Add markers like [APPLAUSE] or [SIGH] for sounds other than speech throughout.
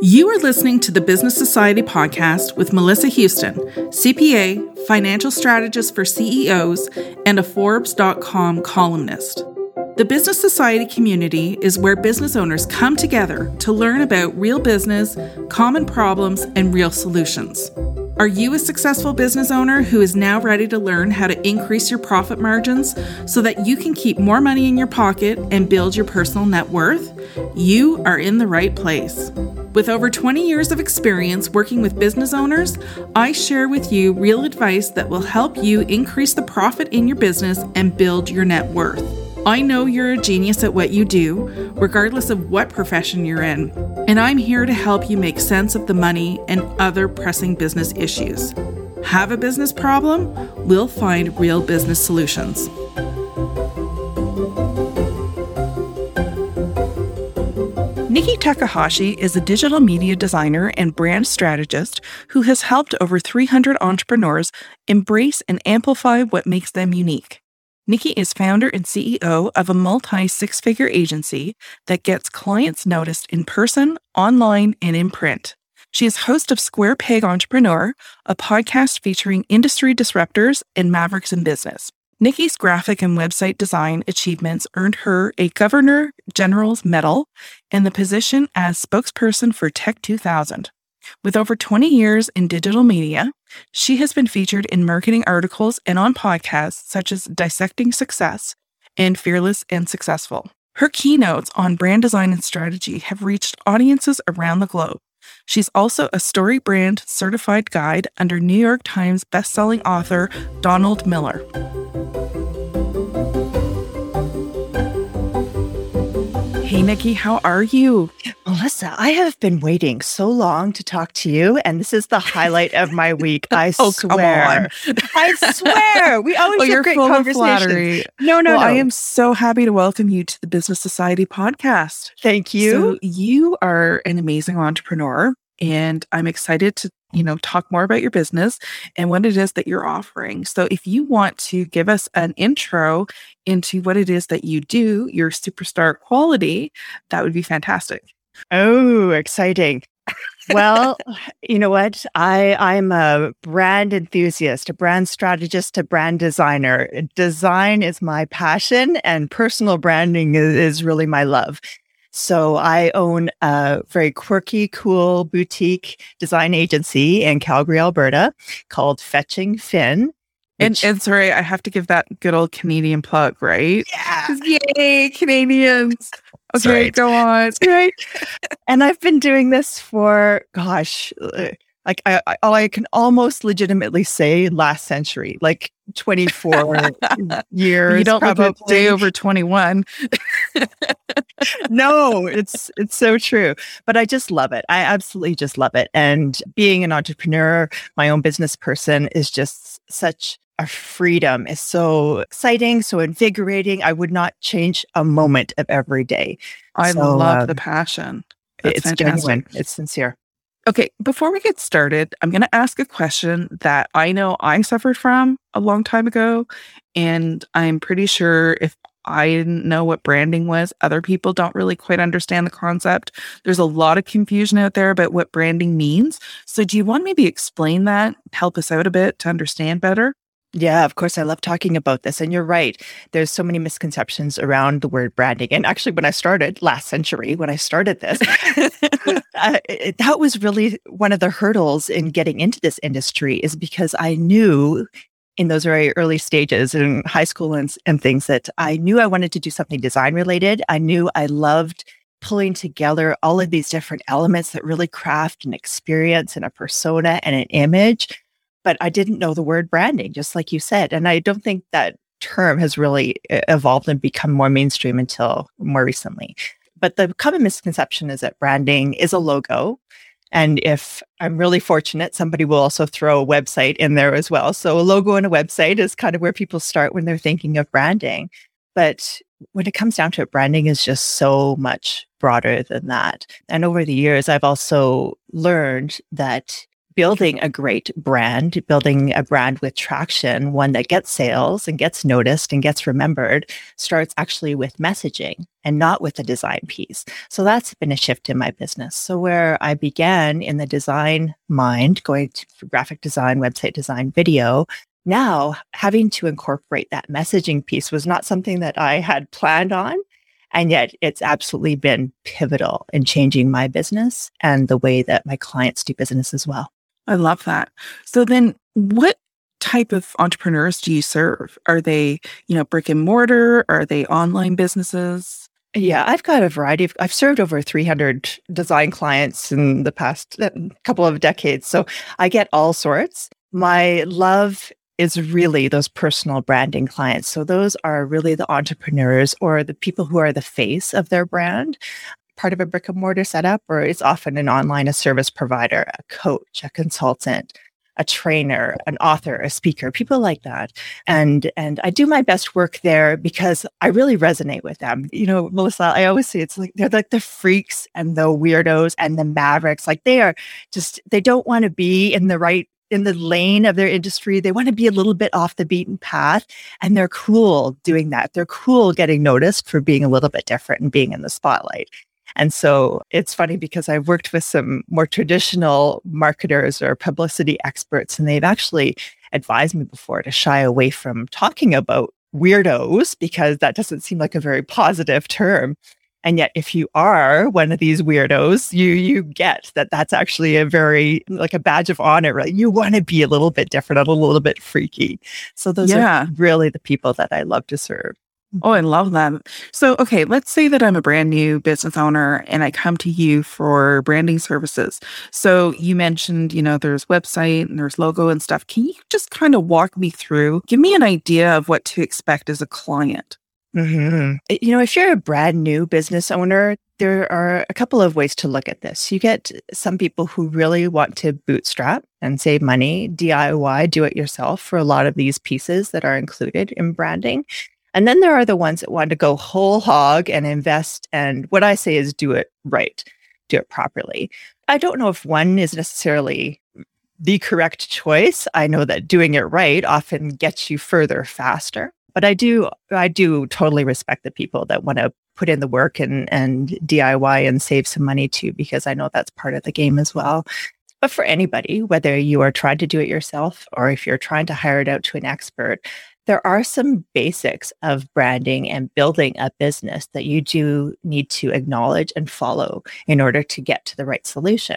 You are listening to the Business Society podcast with Melissa Houston, CPA, financial strategist for CEOs, and a Forbes.com columnist. The Business Society community is where business owners come together to learn about real business, common problems, and real solutions. Are you a successful business owner who is now ready to learn how to increase your profit margins so that you can keep more money in your pocket and build your personal net worth? You are in the right place. With over 20 years of experience working with business owners, I share with you real advice that will help you increase the profit in your business and build your net worth. I know you're a genius at what you do, regardless of what profession you're in, and I'm here to help you make sense of the money and other pressing business issues. Have a business problem? We'll find real business solutions. Nikki Takahashi is a digital media designer and brand strategist who has helped over 300 entrepreneurs embrace and amplify what makes them unique. Nikki is founder and CEO of a multi six figure agency that gets clients noticed in person, online, and in print. She is host of Square Peg Entrepreneur, a podcast featuring industry disruptors and mavericks in business. Nikki's graphic and website design achievements earned her a Governor General's Medal and the position as spokesperson for Tech 2000. With over 20 years in digital media, she has been featured in marketing articles and on podcasts such as Dissecting Success and Fearless and Successful. Her keynotes on brand design and strategy have reached audiences around the globe. She's also a story brand certified guide under New York Times bestselling author Donald Miller. Hey, Nikki, how are you? Melissa, I have been waiting so long to talk to you, and this is the highlight of my week. I [LAUGHS] oh, swear. I swear. We [LAUGHS] always oh, have great conversations. No, no, well, no. I am so happy to welcome you to the Business Society podcast. Thank you. So you are an amazing entrepreneur, and I'm excited to you know talk more about your business and what it is that you're offering so if you want to give us an intro into what it is that you do your superstar quality that would be fantastic oh, exciting. well, [LAUGHS] you know what? I I'm a brand enthusiast, a brand strategist, a brand designer. Design is my passion and personal branding is, is really my love. So I own a very quirky, cool boutique design agency in Calgary, Alberta called Fetching Finn. and, which- and sorry i have to give that good old canadian plug right yeah, yay canadians okay right. go on right. [LAUGHS] and I've been doing this for, gosh, uh, like I, I, I can almost legitimately say last century, like 24 [LAUGHS] years. you don't probably. day over 21 no, [LAUGHS] it's it's so true. But I just love it. I absolutely just love it. And being an entrepreneur, my own business person is just such a freedom. It's so exciting, so invigorating. I would not change a moment of every day. i So, love um, the passion That's it's fantastic. genuine. It's sincere. Okay, before we get started, I'm going to ask a question that I know I suffered from a long time ago. And I'm pretty sure if I didn't know what branding was, other people don't really quite understand the concept. There's a lot of confusion out there about what branding means. So, do you want maybe explain that, help us out a bit to understand better? Yeah, of course. I love talking about this. And you're right. There's so many misconceptions around the word branding. And actually, when I started last century, when I started this, uh, that was really one of the hurdles in getting into this industry is because I knew in those very early stages in high school and, and things that I knew I wanted to do something design related. I knew I loved pulling together all of these different elements that really craft an experience and a persona and an image but I didn't know the word branding, just like you said. And I don't think that term has really e- evolved and become more mainstream until more recently. But the common misconception is that branding is a logo. And if I'm really fortunate, somebody will also throw a website in there as well. So a logo and a website is kind of where people start when they're thinking of branding. But when it comes down to it, branding is just so much broader than that. And over the years, I've also learned that building a great brand, building a brand with traction, one that gets sales and gets noticed and gets remembered, starts actually with messaging and not with the design piece. So that's been a shift in my business. So where I began in the design mind, going to graphic design, website design, video, now having to incorporate that messaging piece was not something that I had planned on. And yet it's absolutely been pivotal in changing my business and the way that my clients do business as well. I love that. So then what type of entrepreneurs do you serve? Are they, you know, brick and mortar? Are they online businesses? Yeah, I've got a variety of I've served over 300 design clients in the past uh, couple of decades. So I get all sorts. My love is really those personal branding clients. So those are really the entrepreneurs or the people who are the face of their brand, part of a brick and mortar setup, or it's often an online, a service provider, a coach, a consultant, a trainer, an author, a speaker, people like that. And and I do my best work there because I really resonate with them. You know, Melissa, I always say it's like they're like the freaks and the weirdos and the mavericks. Like they are just they don't want to be in the right in the lane of their industry. They want to be a little bit off the beaten path and they're cool doing that. They're cool getting noticed for being a little bit different and being in the spotlight. And so it's funny because I've worked with some more traditional marketers or publicity experts, and they've actually advised me before to shy away from talking about weirdos because that doesn't seem like a very positive term. And yet, if you are one of these weirdos, you you get that that's actually a very like a badge of honor. Right? You want to be a little bit different, a little bit freaky. So those yeah. are really the people that I love to serve. Oh, I love that. So, okay, let's say that I'm a brand new business owner and I come to you for branding services. So, you mentioned, you know, there's website and there's logo and stuff. Can you just kind of walk me through, give me an idea of what to expect as a client? Mm-hmm. You know, if you're a brand new business owner, there are a couple of ways to look at this. You get some people who really want to bootstrap and save money, DIY, do it yourself for a lot of these pieces that are included in branding. And then there are the ones that want to go whole hog and invest. And what I say is do it right, do it properly. I don't know if one is necessarily the correct choice. I know that doing it right often gets you further faster. But I do, I do totally respect the people that want to put in the work and and DIY and save some money too, because I know that's part of the game as well. But for anybody, whether you are trying to do it yourself or if you're trying to hire it out to an expert, there are some basics of branding and building a business that you do need to acknowledge and follow in order to get to the right solution.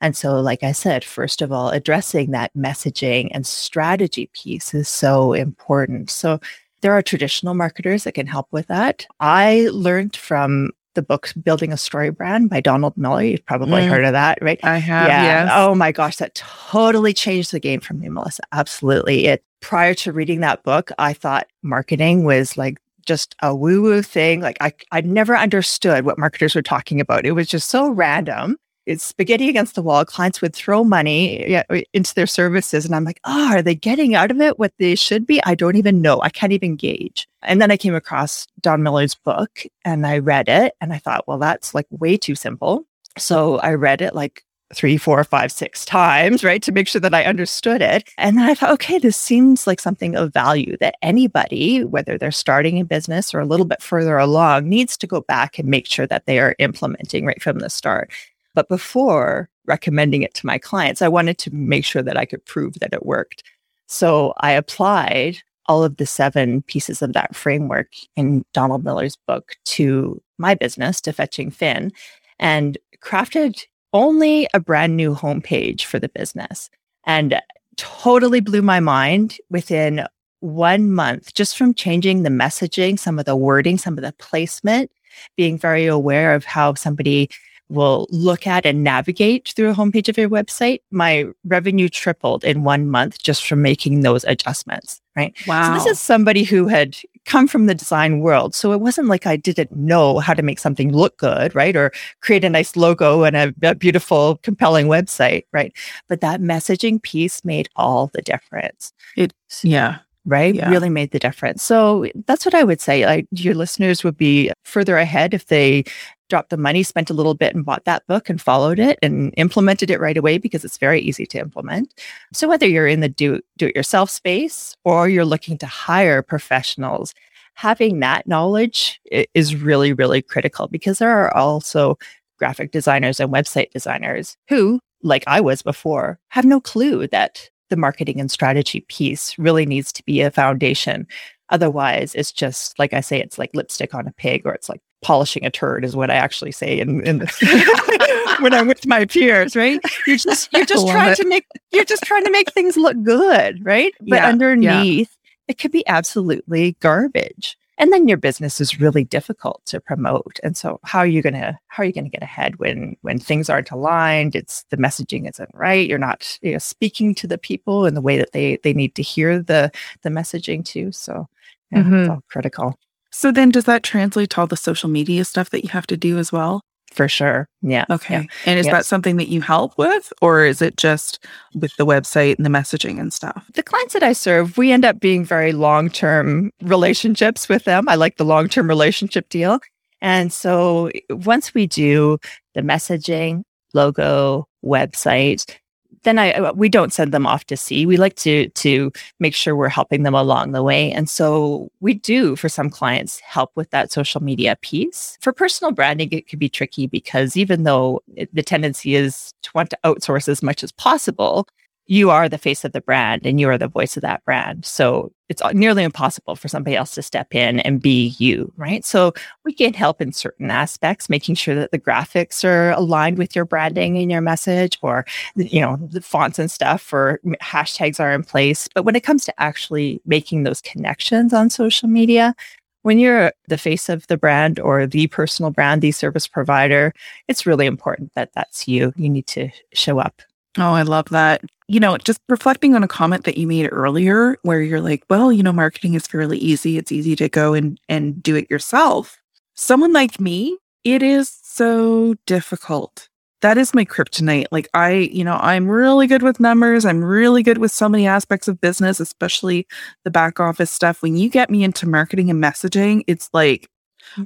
And so, like I said, first of all, addressing that messaging and strategy piece is so important. So, there are traditional marketers that can help with that. I learned from the book Building a Story Brand by Donald Miller. You've probably mm. heard of that, right? I have. Yeah. Yes. Oh my gosh, that totally changed the game for me, Melissa. Absolutely. It prior to reading that book, I thought marketing was like just a woo-woo thing. Like I I never understood what marketers were talking about. It was just so random it's spaghetti against the wall. Clients would throw money into their services. And I'm like, oh, are they getting out of it what they should be? I don't even know. I can't even gauge. And then I came across Don Miller's book and I read it and I thought, well, that's like way too simple. So I read it like three, four, five, six times, right, to make sure that I understood it. And then I thought, okay, this seems like something of value that anybody, whether they're starting a business or a little bit further along, needs to go back and make sure that they are implementing right from the start. But before recommending it to my clients, I wanted to make sure that I could prove that it worked. So I applied all of the seven pieces of that framework in Donald Miller's book to my business, to Fetching Finn, and crafted only a brand new homepage for the business. And totally blew my mind within one month just from changing the messaging, some of the wording, some of the placement, being very aware of how somebody will look at and navigate through a homepage of your website, my revenue tripled in one month just from making those adjustments. Right. Wow. So this is somebody who had come from the design world. So it wasn't like I didn't know how to make something look good, right? Or create a nice logo and a, a beautiful, compelling website, right? But that messaging piece made all the difference. It, yeah right yeah. really made the difference so that's what i would say like your listeners would be further ahead if they dropped the money, spent a little bit and bought that book and followed it and implemented it right away because it's very easy to implement. So whether you're in the do do it yourself space or you're looking to hire professionals, having that knowledge is really really critical because there are also graphic designers and website designers who like I was before have no clue that the marketing and strategy piece really needs to be a foundation. Otherwise, it's just like I say, it's like lipstick on a pig, or it's like polishing a turd, is what I actually say in, in [LAUGHS] [LAUGHS] when I'm with my peers. Right? You're [LAUGHS] just you're just trying it. to make you're just trying to make things look good, right? But yeah, underneath, yeah. it could be absolutely garbage and then your business is really difficult to promote and so how are you going to how are you going to get ahead when when things aren't aligned it's the messaging isn't right you're not you know speaking to the people in the way that they they need to hear the the messaging too so yeah, mm-hmm. it's all critical so then does that translate to all the social media stuff that you have to do as well for sure. Yeah. Okay. Yeah. And is yes. that something that you help with, or is it just with the website and the messaging and stuff? The clients that I serve, we end up being very long term relationships with them. I like the long term relationship deal. And so once we do the messaging, logo, website, then I uh, we don't send them off to sea. We like to to make sure we're helping them along the way. And so we do for some clients help with that social media piece. For personal branding it could be tricky because even though it, the tendency is to want to outsource as much as possible, you are the face of the brand and you are the voice of that brand. So it's uh, nearly impossible for somebody else to step in and be you, right? So we can help in certain aspects, making sure that the graphics are aligned with your branding and your message, or you know the fonts and stuff, or hashtags are in place. But when it comes to actually making those connections on social media, when you're the face of the brand or the personal brand, the service provider, it's really important that that's you. You need to show up Oh, I love that. You know, just reflecting on a comment that you made earlier where you're like, well, you know, marketing is fairly easy. It's easy to go and and do it yourself. Someone like me, it is so difficult. That is my kryptonite. Like I, you know, I'm really good with numbers. I'm really good with so many aspects of business, especially the back office stuff. When you get me into marketing and messaging, it's like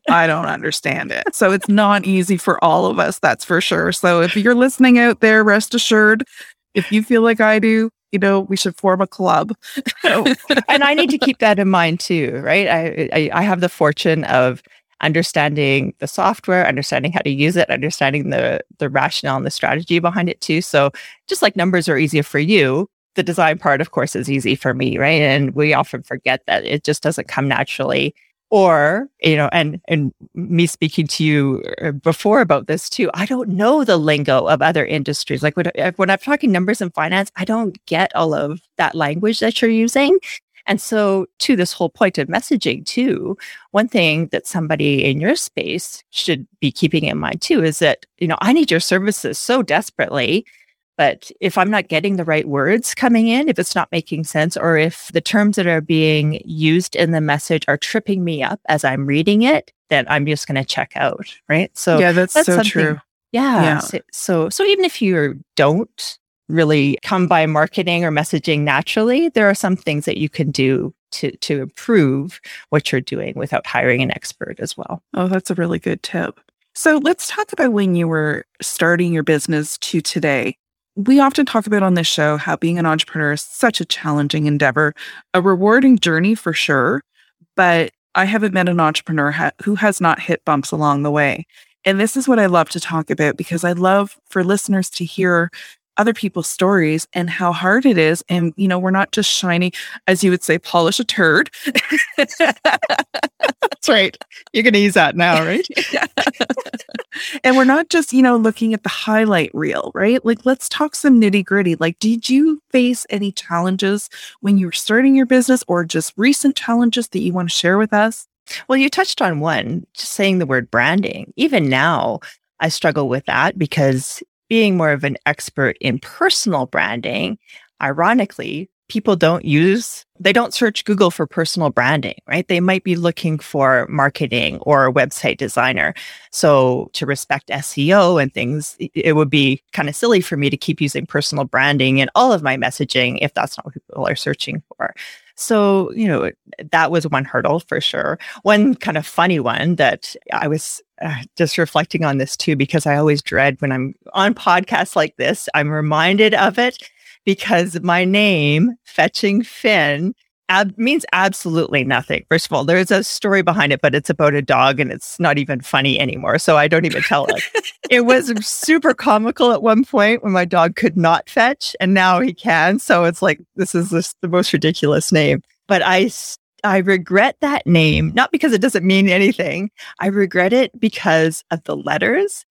I don't [LAUGHS] understand it. So it's not easy for all of us, that's for sure. So if you're listening out there, rest assured, if you feel like I do, you know, we should form a club. Oh, and I need to keep that in mind too, right? I, I, I have the fortune of understanding the software, understanding how to use it, understanding the the rationale and the strategy behind it too. So just like numbers are easier for you, the design part, of course, is easy for me, right? And we often forget that it just doesn't come naturally or you know and and me speaking to you uh, before about this too i don't know the lingo of other industries. Like when, when i'm talking numbers and finance i don't get all of that language that you're using. And so to this whole point of messaging too one thing that somebody in your space should be keeping in mind too is that you know i need your services so desperately but if I'm not getting the right words coming in, if it's not making sense, or if the terms that are being used in the message are tripping me up as I'm reading it, then I'm just going to check out. Right. So yeah, that's, that's so true. Yeah. yeah. So, so, so even if you don't really come by marketing or messaging naturally, there are some things that you can do to to improve what you're doing without hiring an expert as well. Oh, that's a really good tip. So let's talk about when you were starting your business to today we often talk about on this show how being an entrepreneur is such a challenging endeavor, a rewarding journey for sure, but I haven't met an entrepreneur ha- who has not hit bumps along the way. And this is what I love to talk about because I love for listeners to hear other people's stories and how hard it is. And, you know, we're not just shiny, as you would say, polish a turd. That's right. You're going to use that now, right? [LAUGHS] and we're not just, you know, looking at the highlight reel, right? Like, let's talk some nitty gritty. Like, did you face any challenges when you were starting your business or just recent challenges that you want to share with us? Well, you touched on one, just saying the word branding. Even now, I struggle with that because being more of an expert in personal branding, ironically, people don't use they don't search Google for personal branding, right? They might be looking for marketing or website designer. So to respect SEO and things, it would be kind of silly for me to keep using personal branding in all of my messaging if that's not what people are searching for. So, you know, that was one hurdle for sure. One kind of funny one that I was uh, just reflecting on this too, because I always dread when I'm on podcasts like this, I'm reminded of it because my name, Fetching Finn, ab- means absolutely nothing. First of all, there's a story behind it, but it's about a dog and it's not even funny anymore. So I don't even tell it. [LAUGHS] it was super comical at one point when my dog could not fetch and now he can. So it's like, this is just the most ridiculous name. But I, I regret that name, not because it doesn't mean anything. I regret it because of the letters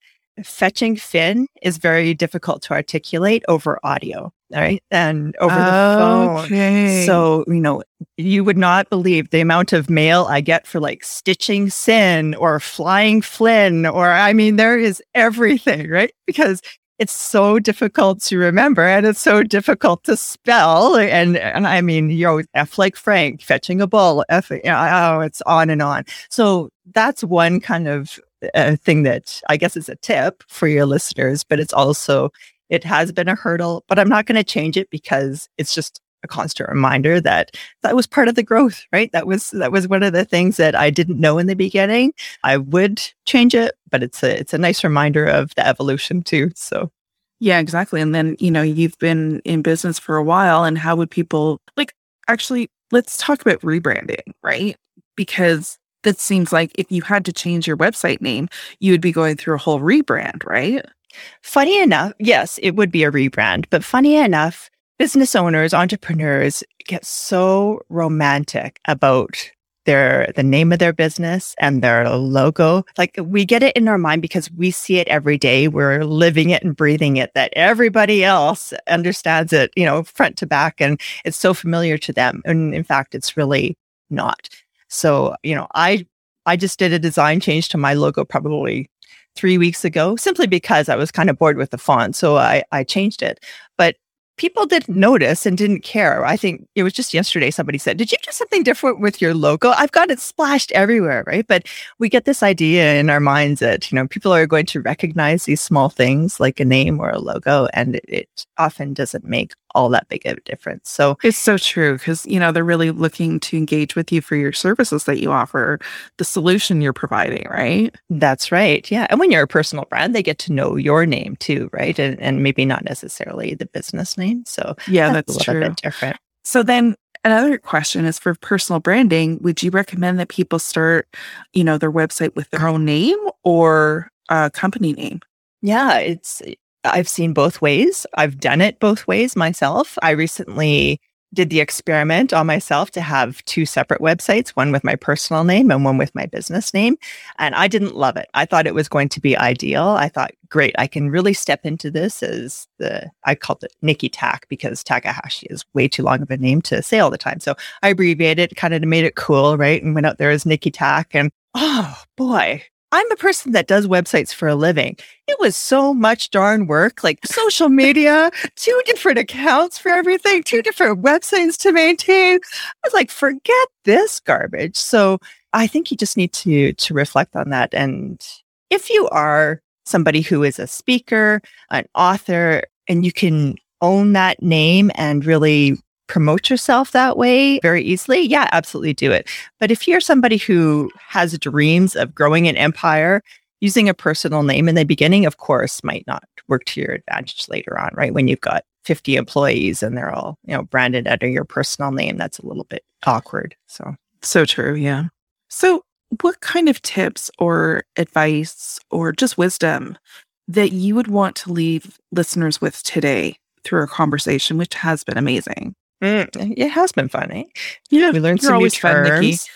fetching Finn is very difficult to articulate over audio, right? And over the phone. So, you know, you would not believe the amount of mail I get for like stitching sin or flying Flynn, or I mean, there is everything, right? Because it's so difficult to remember and it's so difficult to spell. And, and I mean, you know, F like Frank, fetching a bull, F, you know, oh, it's on and on. So that's one kind of a thing that I guess is a tip for your listeners, but it's also, it has been a hurdle, but I'm not going to change it because it's just a constant reminder that that was part of the growth, right? That was, that was one of the things that I didn't know in the beginning. I would change it, but it's a, it's a nice reminder of the evolution too. So. Yeah, exactly. And then, you know, you've been in business for a while and how would people like actually let's talk about rebranding, right? Because that seems like if you had to change your website name, you would be going through a whole rebrand, right? Funny enough, yes, it would be a rebrand, but funny enough, business owners, entrepreneurs get so romantic about their the name of their business and their logo. Like we get it in our mind because we see it every day. We're living it and breathing it that everybody else understands it, you know, front to back and it's so familiar to them. And in fact, it's really not. So, you know, I I just did a design change to my logo probably three weeks ago, simply because I was kind of bored with the font. So I, I changed it. But people didn't notice and didn't care. I think it was just yesterday somebody said, Did you do something different with your logo? I've got it splashed everywhere, right? But we get this idea in our minds that, you know, people are going to recognize these small things like a name or a logo, and it, it often doesn't make all that big of a difference. So it's so true because, you know, they're really looking to engage with you for your services that you offer, the solution you're providing, right? That's right. Yeah. And when you're a personal brand, they get to know your name too, right? And, and maybe not necessarily the business name. So yeah, that's, that's a little true. bit different. So then Another question is for personal branding. Would you recommend that people start, you know, their website with their own name or a company name? Yeah, it's I've seen both ways. I've done it both ways myself. I recently did the experiment on myself to have two separate websites, one with my personal name and one with my business name. And I didn't love it. I thought it was going to be ideal. I thought, great, I can really step into this as the, I called it Nikki Tak because Takahashi is way too long of a name to say all the time. So I abbreviated, kind of made it cool, right? And went out there as Nikki Tak. And oh boy, I'm a person that does websites for a living. It was so much darn work, like social media, two different accounts for everything, two different websites to maintain. I was like, forget this garbage. So I think you just need to to reflect on that. And if you are somebody who is a speaker, an author, and you can own that name and really promote yourself that way very easily, yeah, absolutely do it. But if you're somebody who has dreams of growing an empire, using a personal name in the beginning, of course, might not work to your advantage later on, right? When you've got 50 employees and they're all, you know, branded under your personal name, that's a little bit awkward. So, so true. Yeah. So, what kind of tips or advice or just wisdom that you would want to leave listeners with today through our conversation, which has been amazing? Mm, it has been funny. Yeah, we learned some new terms.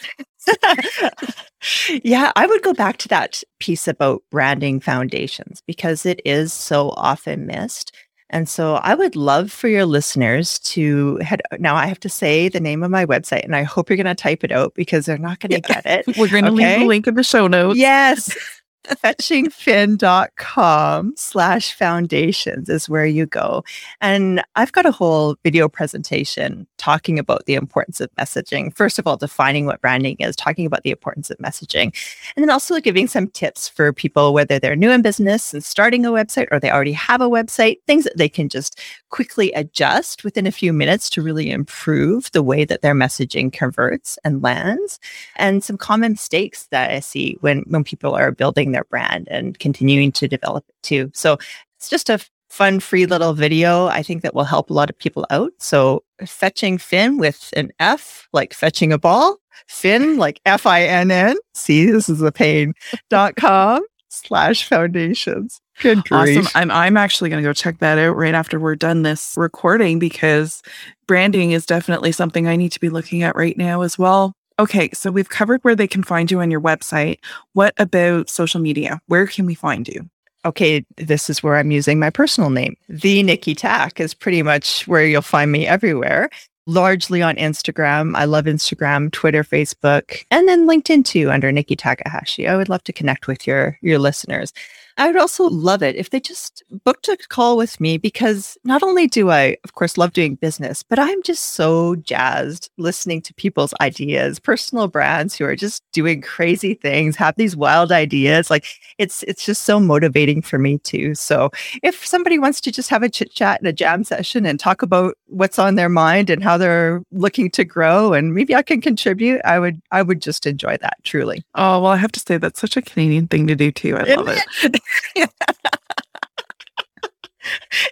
[LAUGHS] yeah, I would go back to that piece about branding foundations because it is so often missed. And so I would love for your listeners to head. Now, I have to say the name of my website, and I hope you're going to type it out because they're not going to yeah. get it. [LAUGHS] We're going to okay? leave the link in the show notes. Yes [LAUGHS] fetchingfinn.com slash foundations is where you go. And I've got a whole video presentation talking about the importance of messaging. First of all, defining what branding is, talking about the importance of messaging, and then also giving some tips for people, whether they're new in business and starting a website or they already have a website, things that they can just quickly adjust within a few minutes to really improve the way that their messaging converts and lands and some common mistakes that I see when, when people are building their their brand and continuing to develop it too. So it's just a fun, free little video. I think that will help a lot of people out. So fetching Finn with an F, like fetching a ball, Finn, like F I N N. See, this is a pain dot com slash foundations. Good grief. Awesome. I'm I'm actually going to go check that out right after we're done this recording because branding is definitely something I need to be looking at right now as well. Okay, so we've covered where they can find you on your website. What about social media? Where can we find you? okay, this is where I'm using my personal name. The Nikki Tak is pretty much where you'll find me everywhere. Largely on Instagram. I love Instagram, Twitter, Facebook, and then LinkedIn too under Nikki Takahashi. I would love to connect with your your listeners. I would also love it if they just booked a call with me because not only do I, of course, love doing business, but I'm just so jazzed listening to people's ideas, personal brands who are just doing crazy things, have these wild ideas. Like it's it's just so motivating for me too. So if somebody wants to just have a chit chat and a jam session and talk about what's on their mind and how they're looking to grow and maybe I can contribute, I would I would just enjoy that truly. Oh, well, I have to say that's such a Canadian thing to do too. I love it. [LAUGHS]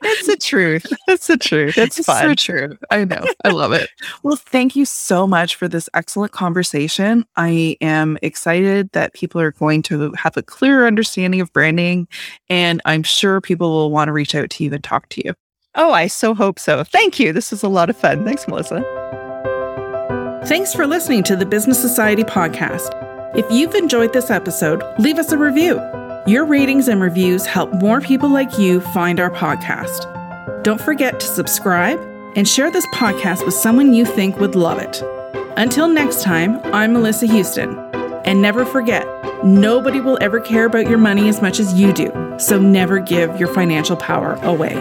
it's the truth. It's the truth. It's, it's fun. so true. I know. I love it. [LAUGHS] Well, thank you so much for this excellent conversation. I am excited that people are going to have a clearer understanding of branding, and I'm sure people will want to reach out to you and talk to you. Oh, I so hope so. Thank you. This was a lot of fun. Thanks, Melissa. Thanks for listening to the Business Society podcast. If you've enjoyed this episode, leave us a review. Your ratings and reviews help more people like you find our podcast. Don't forget to subscribe and share this podcast with someone you think would love it. Until next time, I'm Melissa Houston. And never forget, nobody will ever care about your money as much as you do, so never give your financial power away.